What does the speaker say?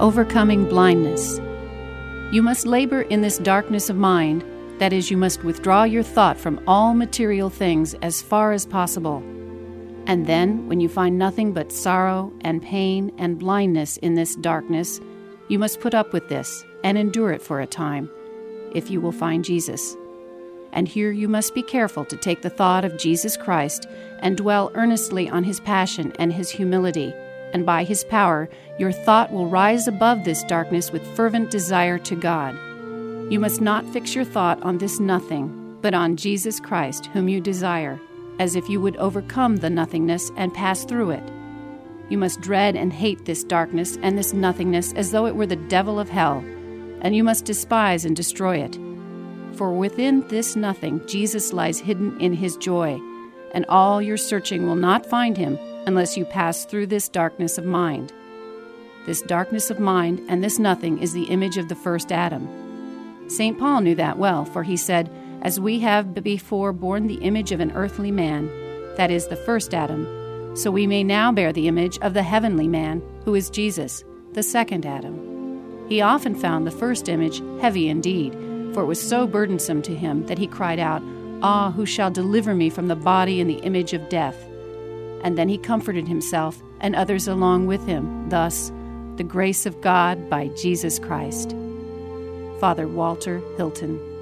overcoming blindness. You must labor in this darkness of mind, that is, you must withdraw your thought from all material things as far as possible. And then, when you find nothing but sorrow and pain and blindness in this darkness, you must put up with this and endure it for a time, if you will find Jesus. And here you must be careful to take the thought of Jesus Christ and dwell earnestly on his passion and his humility, and by his power, your thought will rise above this darkness with fervent desire to God. You must not fix your thought on this nothing, but on Jesus Christ, whom you desire, as if you would overcome the nothingness and pass through it. You must dread and hate this darkness and this nothingness as though it were the devil of hell, and you must despise and destroy it. For within this nothing, Jesus lies hidden in his joy, and all your searching will not find him unless you pass through this darkness of mind. This darkness of mind and this nothing is the image of the first Adam. St. Paul knew that well, for he said, As we have before borne the image of an earthly man, that is, the first Adam, so we may now bear the image of the heavenly man, who is Jesus, the second Adam. He often found the first image heavy indeed for it was so burdensome to him that he cried out, Ah, who shall deliver me from the body and the image of death? And then he comforted himself and others along with him, thus, the grace of God by Jesus Christ. Father Walter Hilton.